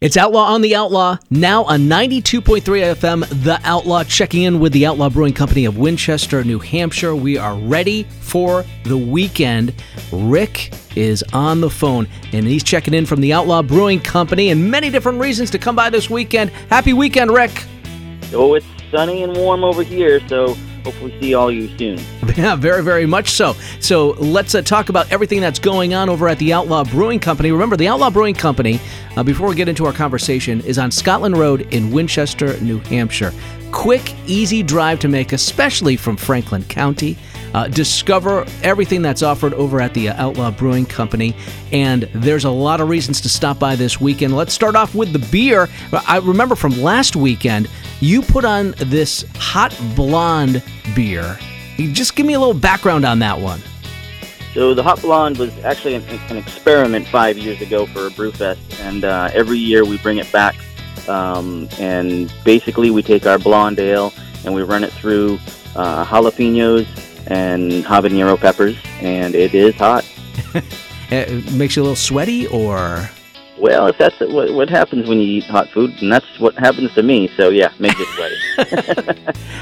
It's Outlaw on the Outlaw, now on 92.3 FM, The Outlaw, checking in with the Outlaw Brewing Company of Winchester, New Hampshire. We are ready for the weekend. Rick is on the phone, and he's checking in from the Outlaw Brewing Company and many different reasons to come by this weekend. Happy weekend, Rick. Oh, it's sunny and warm over here, so hopefully see all you soon. Yeah, very, very much so. So let's uh, talk about everything that's going on over at the Outlaw Brewing Company. Remember, the Outlaw Brewing Company, uh, before we get into our conversation, is on Scotland Road in Winchester, New Hampshire. Quick, easy drive to make, especially from Franklin County. Uh, discover everything that's offered over at the uh, Outlaw Brewing Company, and there's a lot of reasons to stop by this weekend. Let's start off with the beer. I remember from last weekend, you put on this hot blonde beer. Just give me a little background on that one. So the Hot Blonde was actually an, an experiment five years ago for Brewfest, and uh, every year we bring it back. Um, and basically, we take our blonde ale and we run it through uh, jalapenos and habanero peppers, and it is hot. it makes you a little sweaty, or well, if that's what, what happens when you eat hot food, and that's what happens to me. So yeah, makes you sweaty.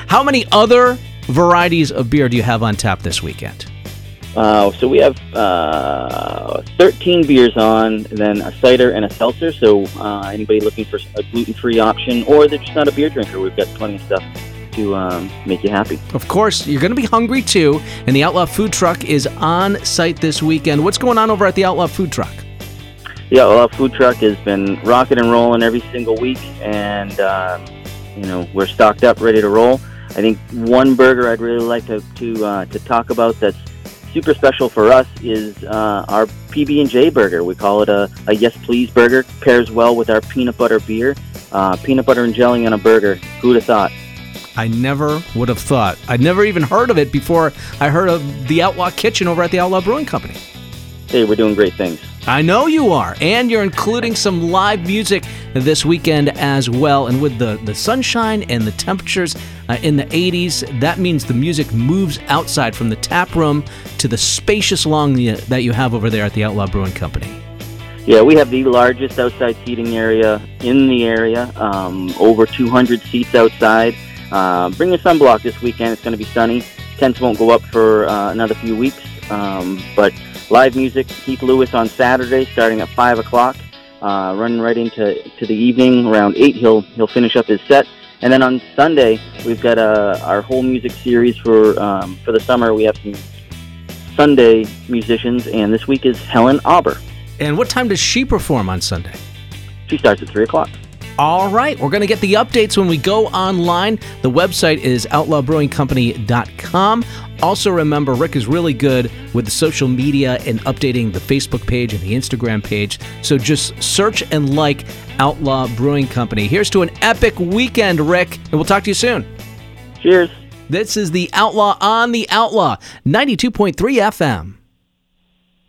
How many other varieties of beer do you have on tap this weekend? Uh, so we have uh, 13 beers on, then a cider and a seltzer. So uh, anybody looking for a gluten-free option, or they're just not a beer drinker, we've got plenty of stuff to um, make you happy. Of course, you're going to be hungry too, and the Outlaw Food Truck is on site this weekend. What's going on over at the Outlaw Food Truck? The our Food Truck has been rocking and rolling every single week, and um, you know we're stocked up, ready to roll. I think one burger I'd really like to to, uh, to talk about that's super special for us is uh, our PB and J burger. We call it a, a Yes Please burger. Pairs well with our peanut butter beer. Uh, peanut butter and jelly on a burger. Who'd have thought? I never would have thought. I'd never even heard of it before I heard of the Outlaw Kitchen over at the Outlaw Brewing Company. Hey, we're doing great things. I know you are. And you're including some live music this weekend as well. And with the, the sunshine and the temperatures uh, in the 80s, that means the music moves outside from the tap room to the spacious lawn that you have over there at the Outlaw Brewing Company. Yeah, we have the largest outside seating area in the area, um, over 200 seats outside. Uh, bring your sunblock this weekend. It's going to be sunny. Tents won't go up for uh, another few weeks. Um, but live music, Keith Lewis on Saturday, starting at five o'clock, uh, running right into to the evening around eight. He'll he'll finish up his set, and then on Sunday we've got uh, our whole music series for um, for the summer. We have some Sunday musicians, and this week is Helen Auber. And what time does she perform on Sunday? She starts at three o'clock. All right, we're going to get the updates when we go online. The website is outlawbrewingcompany.com. Also, remember, Rick is really good with the social media and updating the Facebook page and the Instagram page. So just search and like Outlaw Brewing Company. Here's to an epic weekend, Rick, and we'll talk to you soon. Cheers. This is the Outlaw on the Outlaw, 92.3 FM.